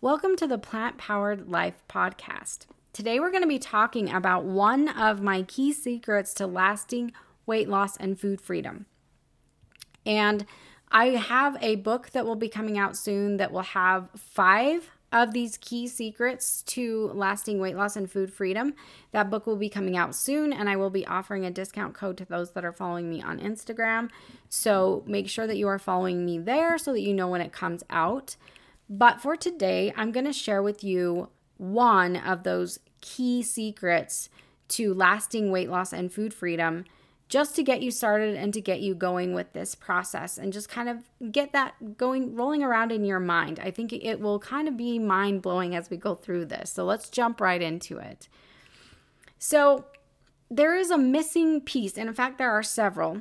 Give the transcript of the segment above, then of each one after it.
Welcome to the Plant Powered Life podcast. Today we're going to be talking about one of my key secrets to lasting weight loss and food freedom. And I have a book that will be coming out soon that will have five of these key secrets to lasting weight loss and food freedom. That book will be coming out soon, and I will be offering a discount code to those that are following me on Instagram. So make sure that you are following me there so that you know when it comes out. But for today, I'm going to share with you one of those key secrets to lasting weight loss and food freedom just to get you started and to get you going with this process and just kind of get that going rolling around in your mind. I think it will kind of be mind blowing as we go through this. So let's jump right into it. So there is a missing piece, and in fact, there are several.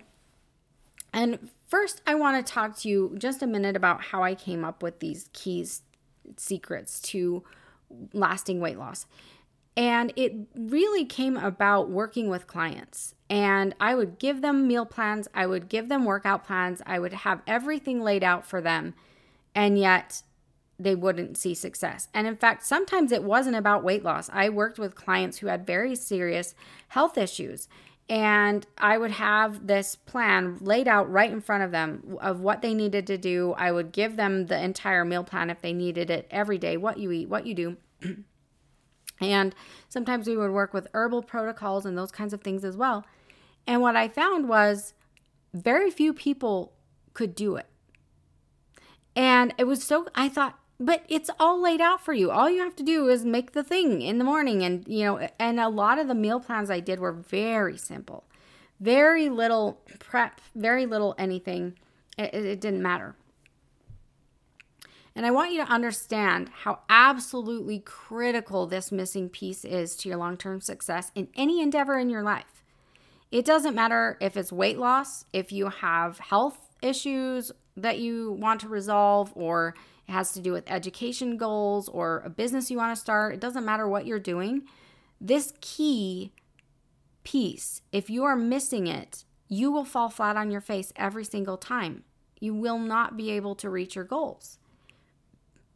And First, I want to talk to you just a minute about how I came up with these keys secrets to lasting weight loss. And it really came about working with clients. And I would give them meal plans, I would give them workout plans, I would have everything laid out for them. And yet they wouldn't see success. And in fact, sometimes it wasn't about weight loss. I worked with clients who had very serious health issues and I would have this plan laid out right in front of them of what they needed to do. I would give them the entire meal plan if they needed it every day, what you eat, what you do. and sometimes we would work with herbal protocols and those kinds of things as well. And what I found was very few people could do it. And it was so, I thought, but it's all laid out for you. All you have to do is make the thing in the morning. And, you know, and a lot of the meal plans I did were very simple, very little prep, very little anything. It, it didn't matter. And I want you to understand how absolutely critical this missing piece is to your long term success in any endeavor in your life. It doesn't matter if it's weight loss, if you have health issues that you want to resolve, or it has to do with education goals or a business you want to start. It doesn't matter what you're doing. This key piece, if you are missing it, you will fall flat on your face every single time. You will not be able to reach your goals.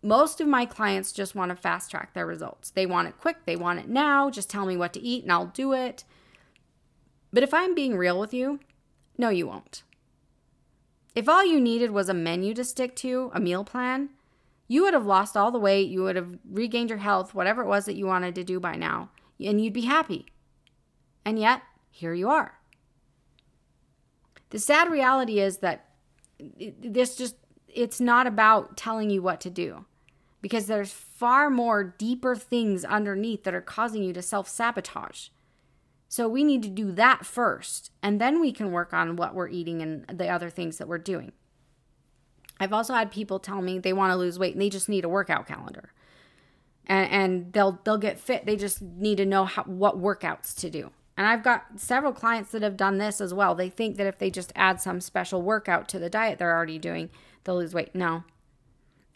Most of my clients just want to fast track their results. They want it quick, they want it now. Just tell me what to eat and I'll do it. But if I'm being real with you, no, you won't. If all you needed was a menu to stick to, a meal plan, you would have lost all the weight, you would have regained your health, whatever it was that you wanted to do by now, and you'd be happy. And yet, here you are. The sad reality is that this just it's not about telling you what to do because there's far more deeper things underneath that are causing you to self-sabotage. So we need to do that first and then we can work on what we're eating and the other things that we're doing. I've also had people tell me they want to lose weight and they just need a workout calendar. And, and they'll they'll get fit. They just need to know how, what workouts to do. And I've got several clients that have done this as well. They think that if they just add some special workout to the diet they're already doing, they'll lose weight. No.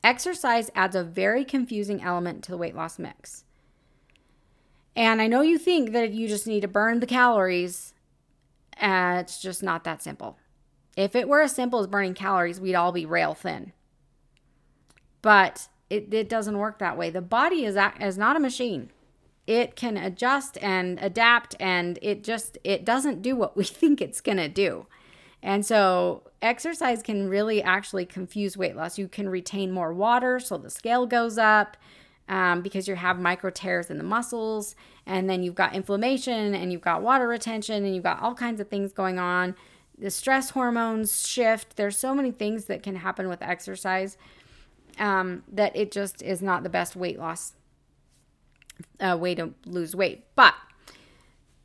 Exercise adds a very confusing element to the weight loss mix. And I know you think that you just need to burn the calories. Uh, it's just not that simple. If it were as simple as burning calories, we'd all be rail thin. But it, it doesn't work that way. The body is, is not a machine. It can adjust and adapt and it just it doesn't do what we think it's going to do. And so exercise can really actually confuse weight loss. You can retain more water so the scale goes up um, because you have micro tears in the muscles and then you've got inflammation and you've got water retention and you've got all kinds of things going on the stress hormones shift. There's so many things that can happen with exercise um, that it just is not the best weight loss uh, way to lose weight. But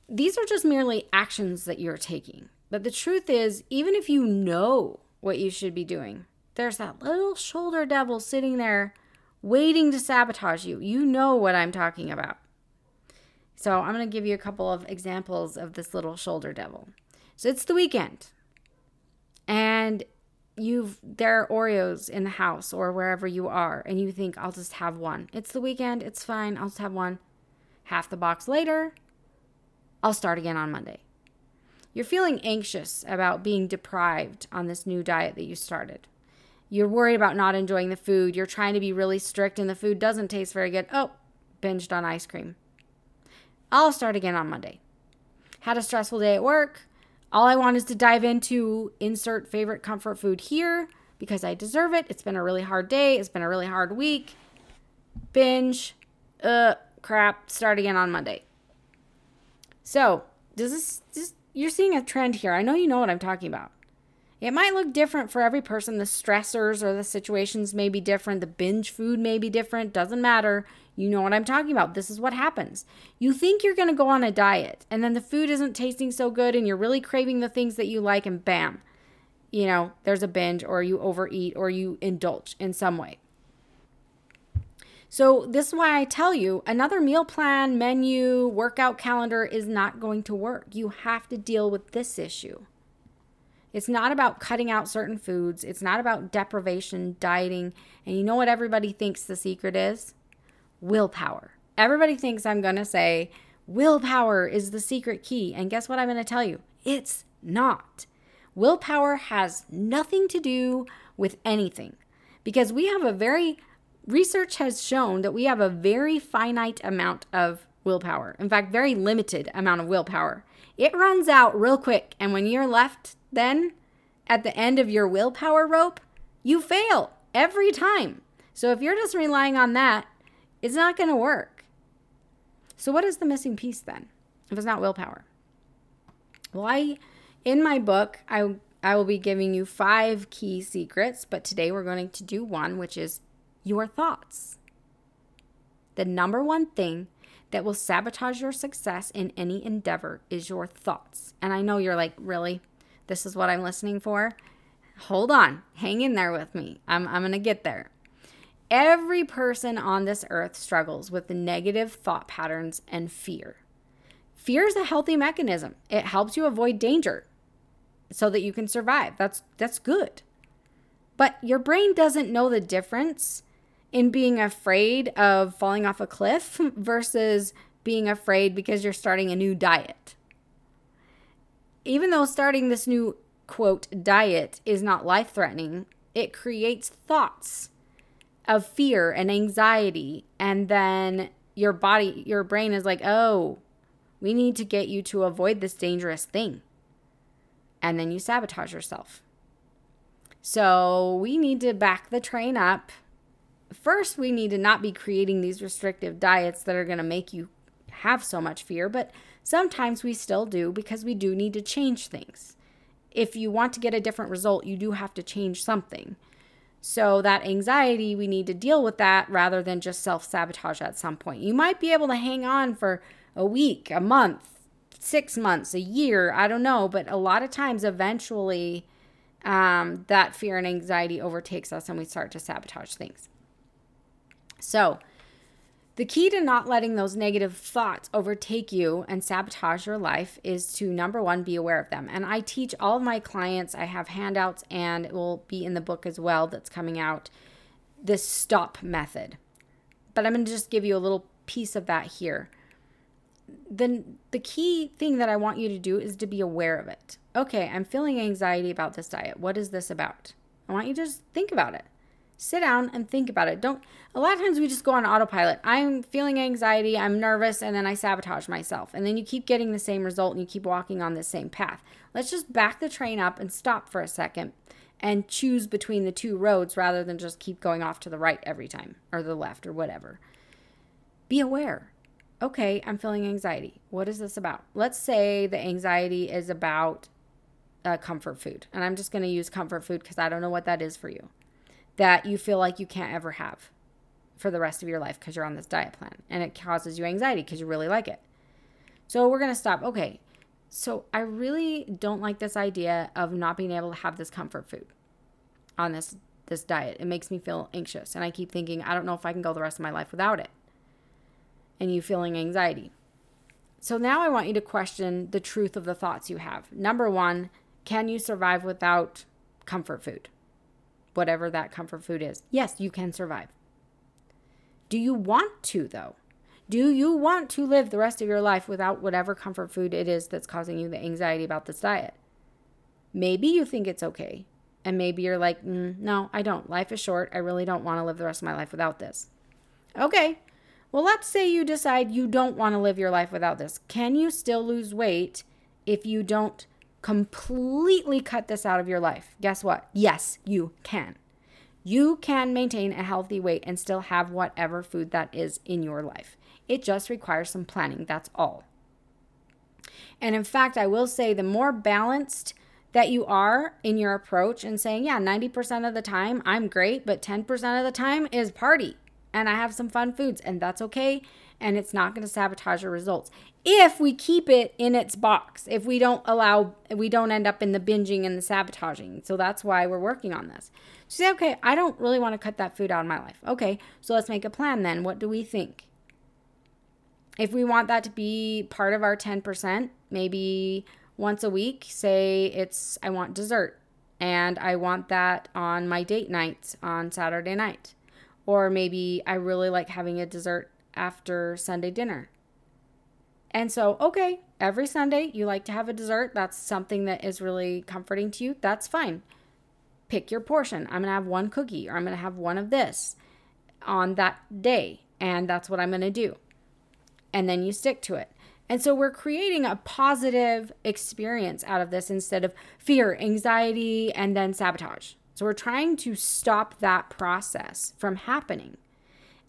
these are just merely actions that you're taking. But the truth is, even if you know what you should be doing, there's that little shoulder devil sitting there waiting to sabotage you. You know what I'm talking about. So I'm going to give you a couple of examples of this little shoulder devil. So it's the weekend. And you've there are Oreos in the house or wherever you are, and you think, I'll just have one. It's the weekend, it's fine, I'll just have one. Half the box later, I'll start again on Monday. You're feeling anxious about being deprived on this new diet that you started. You're worried about not enjoying the food. You're trying to be really strict and the food doesn't taste very good. Oh, binged on ice cream. I'll start again on Monday. Had a stressful day at work. All I want is to dive into insert favorite comfort food here because I deserve it. It's been a really hard day. It's been a really hard week. Binge. Uh, crap. Start again on Monday. So, does this, this you're seeing a trend here. I know you know what I'm talking about. It might look different for every person. The stressors or the situations may be different. The binge food may be different. Doesn't matter. You know what I'm talking about. This is what happens. You think you're going to go on a diet, and then the food isn't tasting so good, and you're really craving the things that you like, and bam, you know, there's a binge, or you overeat, or you indulge in some way. So, this is why I tell you another meal plan, menu, workout calendar is not going to work. You have to deal with this issue. It's not about cutting out certain foods. It's not about deprivation, dieting. And you know what everybody thinks the secret is? Willpower. Everybody thinks I'm going to say willpower is the secret key. And guess what I'm going to tell you? It's not. Willpower has nothing to do with anything because we have a very, research has shown that we have a very finite amount of willpower. In fact, very limited amount of willpower. It runs out real quick. And when you're left then at the end of your willpower rope, you fail every time. So if you're just relying on that, it's not going to work. So what is the missing piece then? If it's not willpower. Well, I in my book, I I will be giving you 5 key secrets, but today we're going to do one which is your thoughts. The number one thing that will sabotage your success in any endeavor is your thoughts. And I know you're like, really? This is what I'm listening for. Hold on, hang in there with me. I'm, I'm going to get there. Every person on this earth struggles with negative thought patterns and fear. Fear is a healthy mechanism. It helps you avoid danger so that you can survive. That's that's good. But your brain doesn't know the difference in being afraid of falling off a cliff versus being afraid because you're starting a new diet even though starting this new quote diet is not life threatening, it creates thoughts of fear and anxiety. And then your body, your brain is like, oh, we need to get you to avoid this dangerous thing. And then you sabotage yourself. So we need to back the train up. First, we need to not be creating these restrictive diets that are going to make you have so much fear, but Sometimes we still do because we do need to change things. If you want to get a different result, you do have to change something. So, that anxiety, we need to deal with that rather than just self sabotage at some point. You might be able to hang on for a week, a month, six months, a year, I don't know, but a lot of times, eventually, um, that fear and anxiety overtakes us and we start to sabotage things. So, the key to not letting those negative thoughts overtake you and sabotage your life is to number one, be aware of them. And I teach all of my clients, I have handouts and it will be in the book as well that's coming out this stop method. But I'm going to just give you a little piece of that here. Then the key thing that I want you to do is to be aware of it. Okay, I'm feeling anxiety about this diet. What is this about? I want you to just think about it sit down and think about it. Don't a lot of times we just go on autopilot. I'm feeling anxiety, I'm nervous, and then I sabotage myself. And then you keep getting the same result and you keep walking on the same path. Let's just back the train up and stop for a second and choose between the two roads rather than just keep going off to the right every time or the left or whatever. Be aware. Okay, I'm feeling anxiety. What is this about? Let's say the anxiety is about uh, comfort food. And I'm just going to use comfort food because I don't know what that is for you that you feel like you can't ever have for the rest of your life because you're on this diet plan and it causes you anxiety because you really like it. So we're going to stop. Okay. So I really don't like this idea of not being able to have this comfort food on this this diet. It makes me feel anxious and I keep thinking I don't know if I can go the rest of my life without it. And you feeling anxiety. So now I want you to question the truth of the thoughts you have. Number 1, can you survive without comfort food? Whatever that comfort food is. Yes, you can survive. Do you want to, though? Do you want to live the rest of your life without whatever comfort food it is that's causing you the anxiety about this diet? Maybe you think it's okay. And maybe you're like, mm, no, I don't. Life is short. I really don't want to live the rest of my life without this. Okay. Well, let's say you decide you don't want to live your life without this. Can you still lose weight if you don't completely cut this out of your life? Guess what? Yes, you can. You can maintain a healthy weight and still have whatever food that is in your life. It just requires some planning. That's all. And in fact, I will say the more balanced that you are in your approach and saying, yeah, 90% of the time I'm great, but 10% of the time is party and I have some fun foods, and that's okay. And it's not going to sabotage your results if we keep it in its box, if we don't allow, we don't end up in the binging and the sabotaging. So that's why we're working on this. So say, okay, I don't really want to cut that food out of my life. Okay, so let's make a plan then. What do we think? If we want that to be part of our 10%, maybe once a week, say it's, I want dessert and I want that on my date nights on Saturday night. Or maybe I really like having a dessert after Sunday dinner. And so, okay, every Sunday you like to have a dessert. That's something that is really comforting to you. That's fine. Pick your portion. I'm going to have one cookie or I'm going to have one of this on that day. And that's what I'm going to do. And then you stick to it. And so we're creating a positive experience out of this instead of fear, anxiety, and then sabotage. So we're trying to stop that process from happening.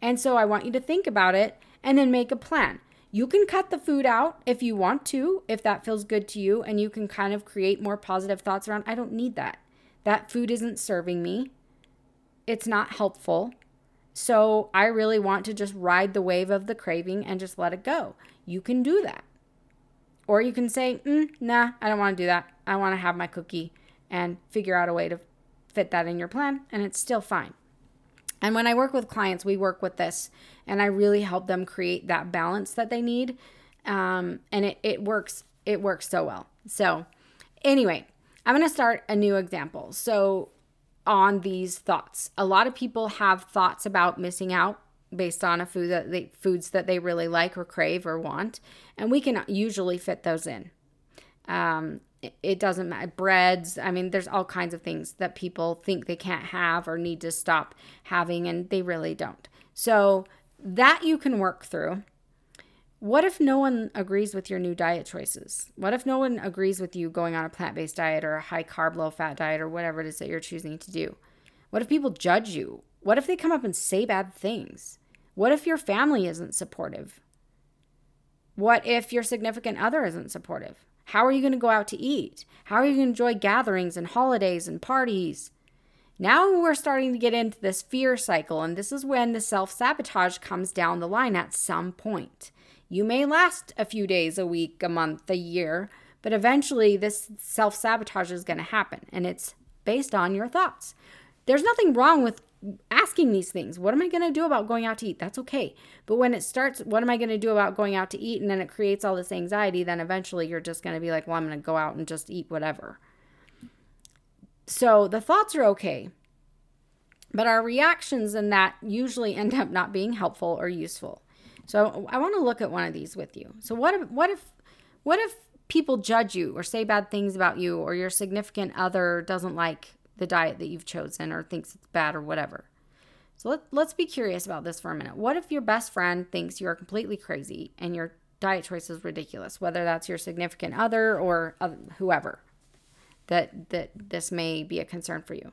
And so I want you to think about it and then make a plan. You can cut the food out if you want to, if that feels good to you, and you can kind of create more positive thoughts around I don't need that. That food isn't serving me. It's not helpful. So I really want to just ride the wave of the craving and just let it go. You can do that. Or you can say, mm, nah, I don't want to do that. I want to have my cookie and figure out a way to fit that in your plan, and it's still fine. And when I work with clients, we work with this, and I really help them create that balance that they need. Um, and it, it works. It works so well. So, anyway, I'm going to start a new example. So, on these thoughts, a lot of people have thoughts about missing out based on a food that they foods that they really like or crave or want, and we can usually fit those in. Um, it, doesn't matter. Breads, I mean, there's all kinds of things that people think they can't have or need to stop having, and they really don't. So that you can work through. What if no one agrees with your new diet choices? What if no one agrees with you going on a plant based diet or a high carb, low fat diet or whatever it is that you're choosing to do? What if people judge you? What if they come up and say bad things? What if your family isn't supportive? What if your significant other isn't supportive? How are you going to go out to eat? How are you going to enjoy gatherings and holidays and parties? Now we're starting to get into this fear cycle, and this is when the self sabotage comes down the line at some point. You may last a few days, a week, a month, a year, but eventually this self sabotage is going to happen, and it's based on your thoughts. There's nothing wrong with asking these things. What am I going to do about going out to eat? That's okay. But when it starts, what am I going to do about going out to eat? And then it creates all this anxiety, then eventually you're just going to be like, well, I'm going to go out and just eat whatever. So the thoughts are okay. But our reactions in that usually end up not being helpful or useful. So I want to look at one of these with you. So what if what if what if people judge you or say bad things about you or your significant other doesn't like the diet that you've chosen or thinks it's bad or whatever. So let, let's be curious about this for a minute. What if your best friend thinks you're completely crazy and your diet choice is ridiculous, whether that's your significant other or whoever that that this may be a concern for you.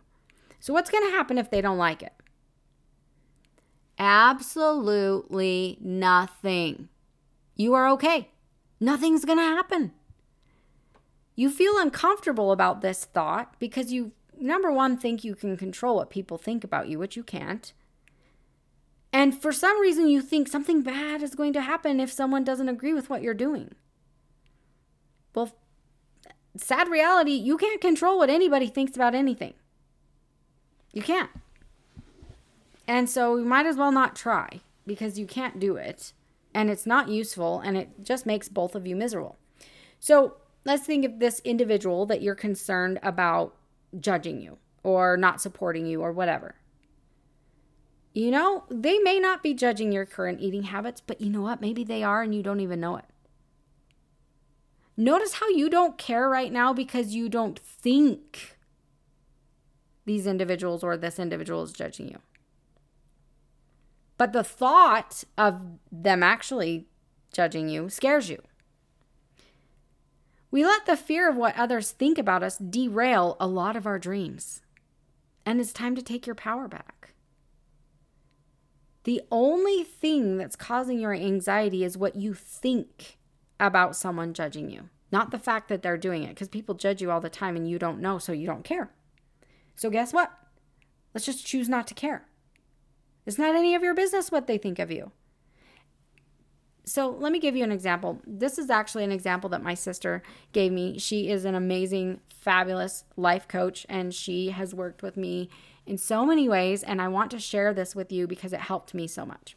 So what's going to happen if they don't like it? Absolutely nothing. You are okay. Nothing's going to happen. You feel uncomfortable about this thought because you number one, think you can control what people think about you, which you can't. And for some reason, you think something bad is going to happen if someone doesn't agree with what you're doing. Well, sad reality, you can't control what anybody thinks about anything. You can't. And so you might as well not try because you can't do it. And it's not useful and it just makes both of you miserable. So let's think of this individual that you're concerned about judging you or not supporting you or whatever. You know, they may not be judging your current eating habits, but you know what? Maybe they are and you don't even know it. Notice how you don't care right now because you don't think these individuals or this individual is judging you. But the thought of them actually judging you scares you. We let the fear of what others think about us derail a lot of our dreams. And it's time to take your power back. The only thing that's causing your anxiety is what you think about someone judging you, not the fact that they're doing it, because people judge you all the time and you don't know, so you don't care. So, guess what? Let's just choose not to care. It's not any of your business what they think of you. So, let me give you an example. This is actually an example that my sister gave me. She is an amazing, fabulous life coach, and she has worked with me in so many ways. And I want to share this with you because it helped me so much.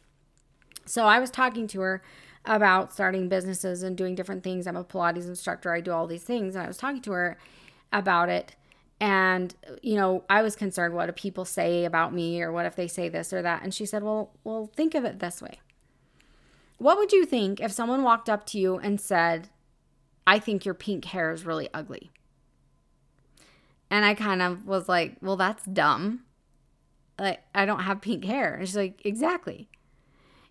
So, I was talking to her about starting businesses and doing different things. I'm a Pilates instructor, I do all these things. And I was talking to her about it and you know i was concerned what do people say about me or what if they say this or that and she said well well think of it this way what would you think if someone walked up to you and said i think your pink hair is really ugly? And i kind of was like well that's dumb. Like i don't have pink hair. And she's like exactly.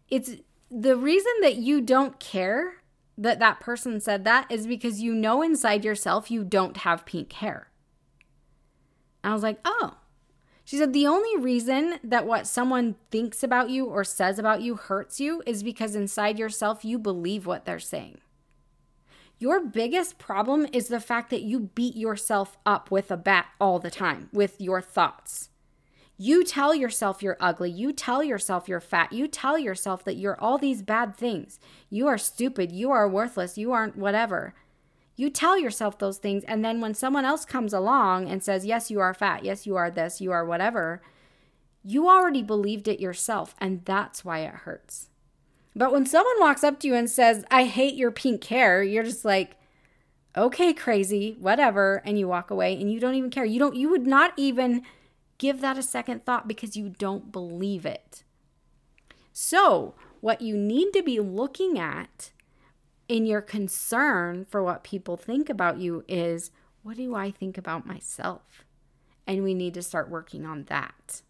It's the reason that you don't care that that person said that is because you know inside yourself you don't have pink hair. I was like, oh. She said, the only reason that what someone thinks about you or says about you hurts you is because inside yourself you believe what they're saying. Your biggest problem is the fact that you beat yourself up with a bat all the time with your thoughts. You tell yourself you're ugly. You tell yourself you're fat. You tell yourself that you're all these bad things. You are stupid. You are worthless. You aren't whatever. You tell yourself those things. And then when someone else comes along and says, Yes, you are fat. Yes, you are this. You are whatever. You already believed it yourself. And that's why it hurts. But when someone walks up to you and says, I hate your pink hair, you're just like, okay, crazy, whatever. And you walk away and you don't even care. You don't, you would not even give that a second thought because you don't believe it. So, what you need to be looking at in your concern for what people think about you is what do I think about myself? And we need to start working on that.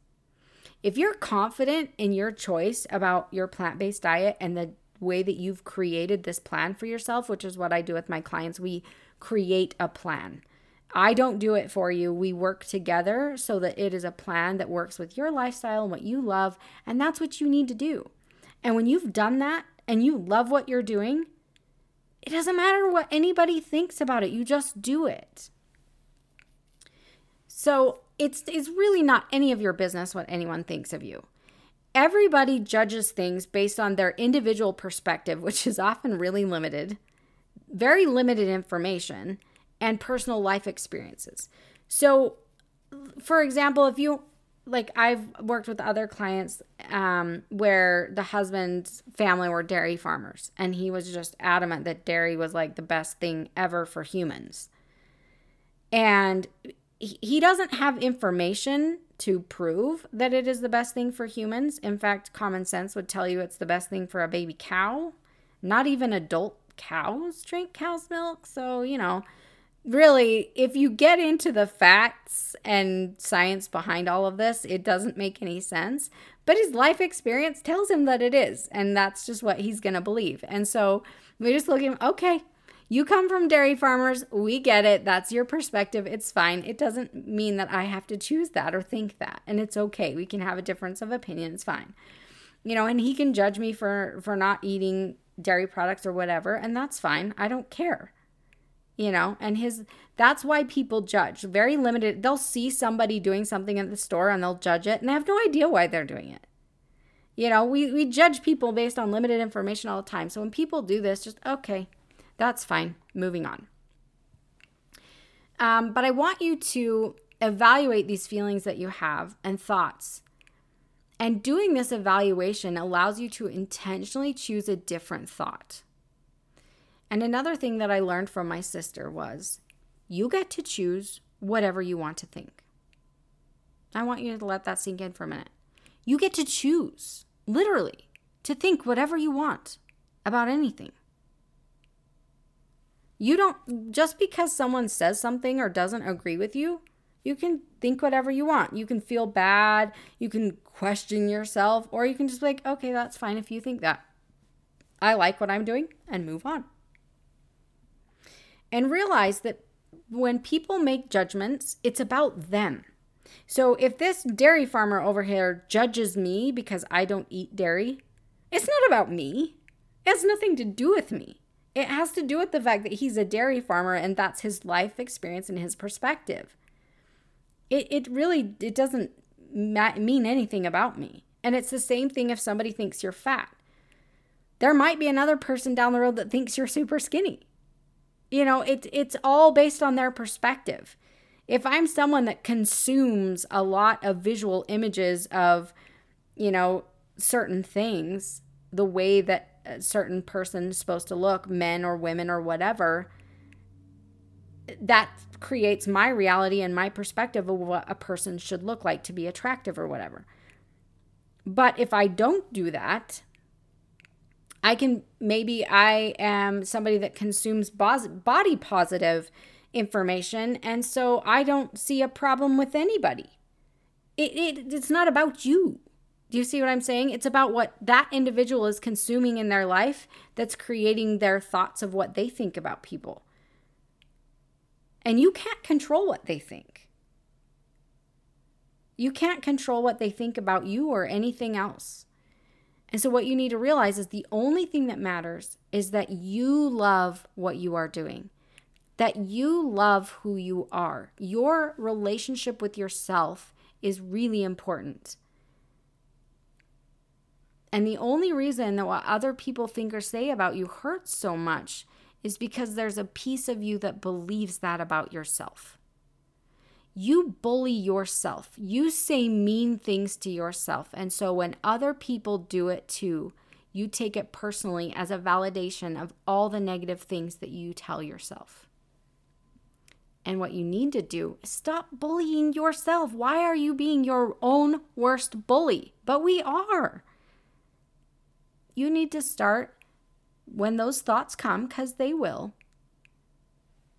If you're confident in your choice about your plant based diet and the way that you've created this plan for yourself, which is what I do with my clients, we create a plan. I don't do it for you. We work together so that it is a plan that works with your lifestyle and what you love. And that's what you need to do. And when you've done that and you love what you're doing, it doesn't matter what anybody thinks about it. You just do it. So it's it's really not any of your business what anyone thinks of you. Everybody judges things based on their individual perspective, which is often really limited, very limited information, and personal life experiences. So, for example, if you like I've worked with other clients um, where the husband's family were dairy farmers, and he was just adamant that dairy was like the best thing ever for humans. And he doesn't have information to prove that it is the best thing for humans. In fact, common sense would tell you it's the best thing for a baby cow. Not even adult cows drink cow's milk. So, you know, really, if you get into the facts and science behind all of this, it doesn't make any sense. But his life experience tells him that it is, and that's just what he's going to believe. And so we just look at him, okay, you come from dairy farmers. We get it. That's your perspective. It's fine. It doesn't mean that I have to choose that or think that. And it's okay. We can have a difference of opinion. It's fine. You know, and he can judge me for for not eating dairy products or whatever, and that's fine. I don't care you know? And his that's why people judge. Very limited they'll see somebody doing something at the store and they'll judge it and they have no idea why they're doing it. You know we, we judge people based on limited information all the time. So when people do this just okay that's fine moving on. Um, but i want you to evaluate these feelings that you have and thoughts. And doing this evaluation allows you to intentionally choose a different thought and another thing that I learned from my sister was you get to choose whatever you want to think. I want you to let that sink in for a minute. You get to choose, literally, to think whatever you want about anything. You don't, just because someone says something or doesn't agree with you, You can think whatever you want. You can feel bad. You can question yourself, or you can just be like, okay, that's fine if you think that. I like what I'm doing and move on. And realize that when people make judgments, it's about them. So if this dairy farmer over here judges me because I don't eat dairy, it's not about me. It has nothing to do with me. It has to do with the fact that he's a dairy farmer and that's his life experience and his perspective. It, it really it doesn't ma- mean anything about me. And it's the same thing if somebody thinks you're fat. There might be another person down the road that thinks you're super skinny. You know, it, it's all based on their perspective. If I'm someone that consumes a lot of visual images of, you know, certain things, the way that a certain person is supposed to look, men or women or whatever, that creates my reality and my perspective of what a person should look like to be attractive or whatever. But if I don't do that, I can maybe I am somebody that consumes body positive information, and so I don't see a problem with anybody. It, it, it's not about you. Do you see what I'm saying? It's about what that individual is consuming in their life that's creating their thoughts of what they think about people. And you can't control what they think. You can't control what they think about you or anything else. And so, what you need to realize is the only thing that matters is that you love what you are doing, that you love who you are. Your relationship with yourself is really important. And the only reason that what other people think or say about you hurts so much is because there's a piece of you that believes that about yourself. You bully yourself. You say mean things to yourself. And so when other people do it too, you take it personally as a validation of all the negative things that you tell yourself. And what you need to do is stop bullying yourself. Why are you being your own worst bully? But we are you need to start when those thoughts come, because they will.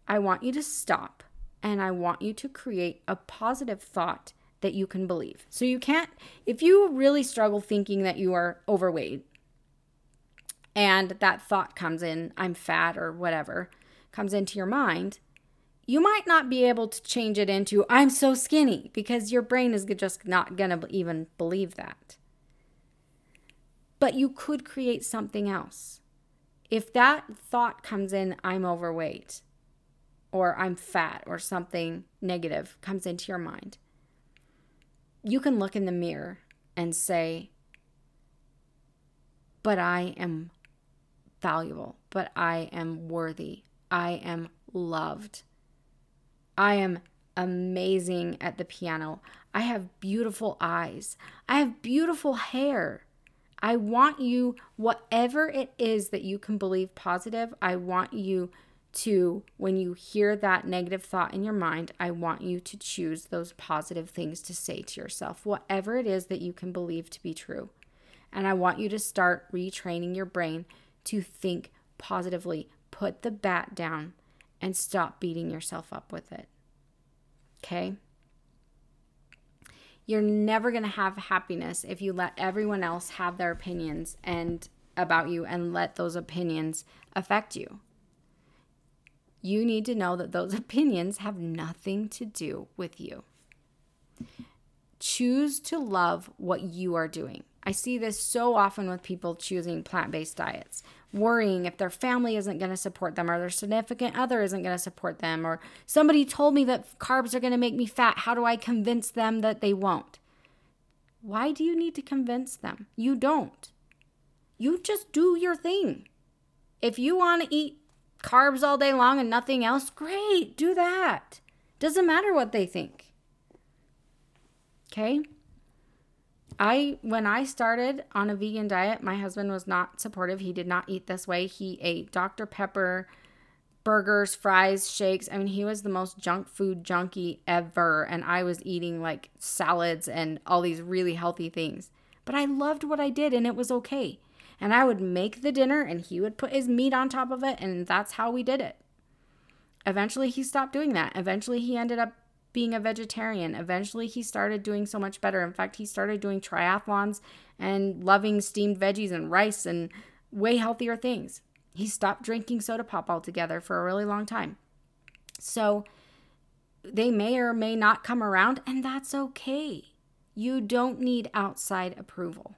I want you to stop and I want you to create a positive thought that you can believe. So you can't, if you really struggle thinking that you are overweight and that thought comes in, I'm fat or whatever, comes into your mind, you might not be able to change it into, I'm so skinny, because your brain is just not going to even believe that but you could create something else. If that thought comes in, I'm overweight or I'm fat or something negative comes into your mind, you can look in the mirror and say, But I am valuable, but I am worthy, I am loved, I am amazing at the piano, I have beautiful eyes, I have beautiful hair. I want you, whatever it is that you can believe positive, I want you to, when you hear that negative thought in your mind, I want you to choose those positive things to say to yourself, whatever it is that you can believe to be true. And I want you to start retraining your brain to think positively. Put the bat down and stop beating yourself up with it. Okay? You're never going to have happiness if you let everyone else have their opinions and about you and let those opinions affect you. You need to know that those opinions have nothing to do with you. Choose to love what you are doing. I see this so often with people choosing plant based diets worrying if their family isn't going to support them or their significant other isn't going to support them or somebody told me that carbs are going to make me fat. How do I convince them that they won't? Why do you need to convince them? You don't. You just do your thing. If you want to eat carbs all day long and nothing else, great, do that. Doesn't matter what they think. Okay? I when I started on a vegan diet, my husband was not supportive. He did not eat this way. He ate Dr. Pepper, burgers, fries, shakes. I mean, he was the most junk food junkie ever and I was eating like salads and all these really healthy things. But I loved what I did and it was okay. And I would make the dinner and he would put his meat on top of it and that's how we did it. Eventually he stopped doing that. Eventually he ended up being a vegetarian. Eventually, he started doing so much better. In fact, he started doing triathlons and loving steamed veggies and rice and way healthier things. He stopped drinking soda pop altogether for a really long time. So, they may or may not come around, and that's okay. You don't need outside approval.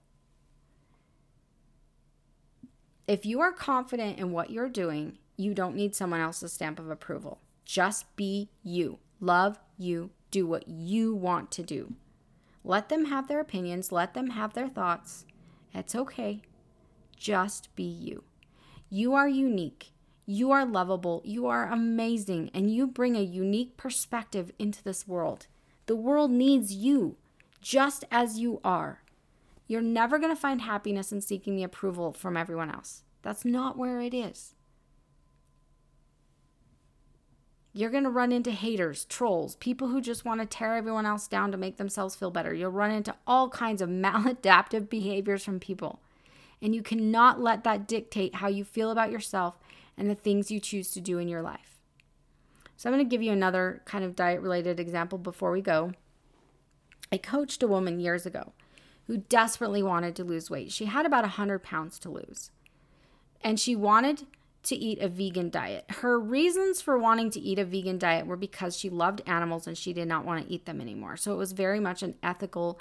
If you are confident in what you're doing, you don't need someone else's stamp of approval. Just be you. Love you. Do what you want to do. Let them have their opinions, let them have their thoughts. It's okay. Just be you. You are unique. You are lovable. You are amazing. And you bring a unique perspective into this world. The world needs you just as you are. You're never going to find happiness in seeking the approval from everyone else. That's not where it is. You're going to run into haters, trolls, people who just want to tear everyone else down to make themselves feel better. You'll run into all kinds of maladaptive behaviors from people. And you cannot let that dictate how you feel about yourself and the things you choose to do in your life. So, I'm going to give you another kind of diet related example before we go. I coached a woman years ago who desperately wanted to lose weight. She had about 100 pounds to lose. And she wanted to eat a vegan diet. Her reasons for wanting to eat a vegan diet were because she loved animals and she did not want to eat them anymore. So it was very much an ethical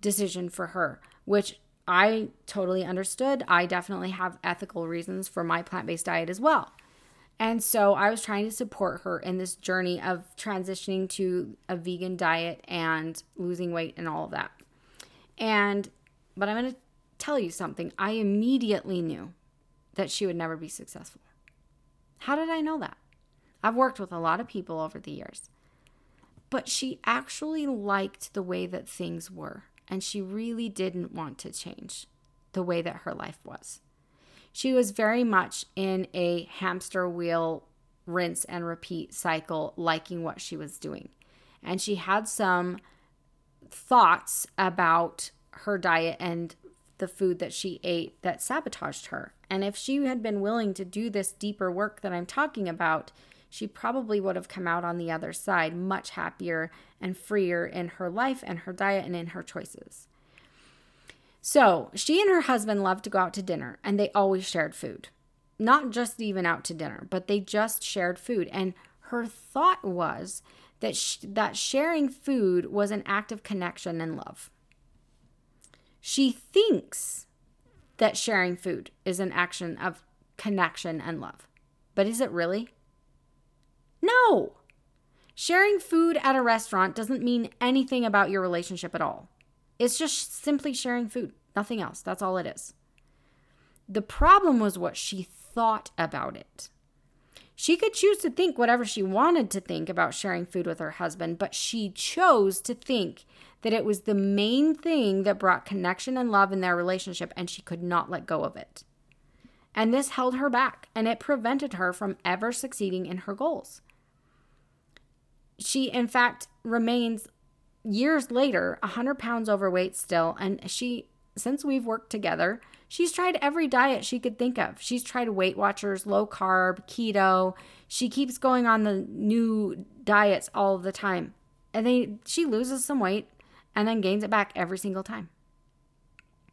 decision for her, which I totally understood. I definitely have ethical reasons for my plant based diet as well. And so I was trying to support her in this journey of transitioning to a vegan diet and losing weight and all of that. And, but I'm going to tell you something. I immediately knew that she would never be successful. How did I know that? I've worked with a lot of people over the years. But she actually liked the way that things were, and she really didn't want to change the way that her life was. She was very much in a hamster wheel rinse and repeat cycle, liking what she was doing. And she had some thoughts about her diet and the food that she ate that sabotaged her. And if she had been willing to do this deeper work that I'm talking about, she probably would have come out on the other side much happier and freer in her life and her diet and in her choices. So, she and her husband loved to go out to dinner and they always shared food. Not just even out to dinner, but they just shared food. And her thought was that sh- that sharing food was an act of connection and love. She thinks that sharing food is an action of connection and love. But is it really? No. Sharing food at a restaurant doesn't mean anything about your relationship at all. It's just simply sharing food, nothing else. That's all it is. The problem was what she thought about it. She could choose to think whatever she wanted to think about sharing food with her husband, but she chose to think that it was the main thing that brought connection and love in their relationship, and she could not let go of it. And this held her back, and it prevented her from ever succeeding in her goals. She, in fact, remains years later 100 pounds overweight still, and she, since we've worked together, she's tried every diet she could think of. She's tried Weight Watchers, low carb, keto. She keeps going on the new diets all the time. And they she loses some weight and then gains it back every single time.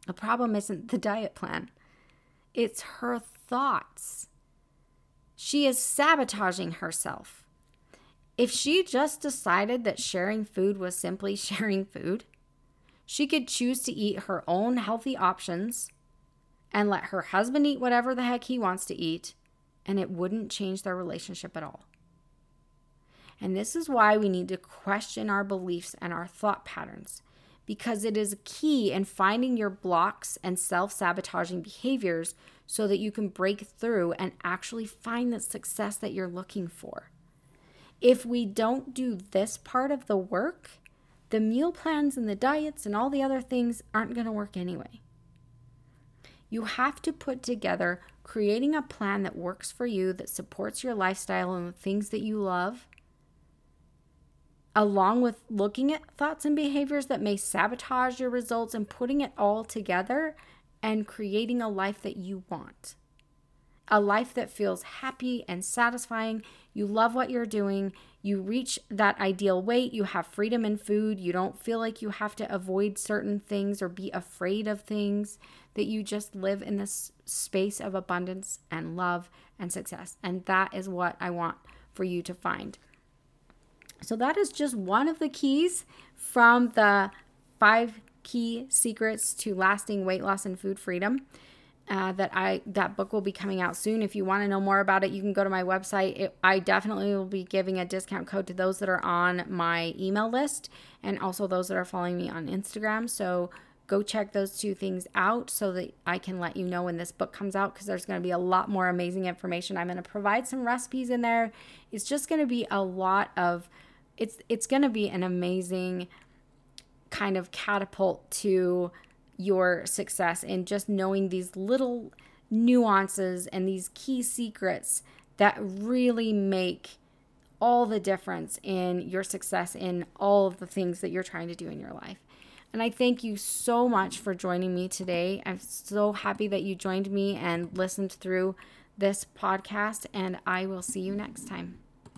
The problem isn't the diet plan, it's her thoughts. She is sabotaging herself. If she just decided that sharing food was simply sharing food, she could choose to eat her own healthy options and let her husband eat whatever the heck he wants to eat, and it wouldn't change their relationship at all. And this is why we need to question our beliefs and our thought patterns because it is key in finding your blocks and self sabotaging behaviors so that you can break through and actually find the success that you're looking for. If we don't do this part of the work, the meal plans and the diets and all the other things aren't going to work anyway. You have to put together creating a plan that works for you, that supports your lifestyle and the things that you love, along with looking at thoughts and behaviors that may sabotage your results and putting it all together and creating a life that you want. A life that feels happy and satisfying. You love what you're doing. You reach that ideal weight. You have freedom in food. You don't feel like you have to avoid certain things or be afraid of things. That you just live in this space of abundance and love and success. And that is what I want for you to find. So, that is just one of the keys from the five key secrets to lasting weight loss and food freedom. Uh, that I that book will be coming out soon. If you want to know more about it, you can go to my website. It, I definitely will be giving a discount code to those that are on my email list and also those that are following me on Instagram. So go check those two things out so that I can let you know when this book comes out because there's going to be a lot more amazing information. I'm going to provide some recipes in there. It's just going to be a lot of it's it's going to be an amazing kind of catapult to your success in just knowing these little nuances and these key secrets that really make all the difference in your success in all of the things that you're trying to do in your life. And I thank you so much for joining me today. I'm so happy that you joined me and listened through this podcast, and I will see you next time.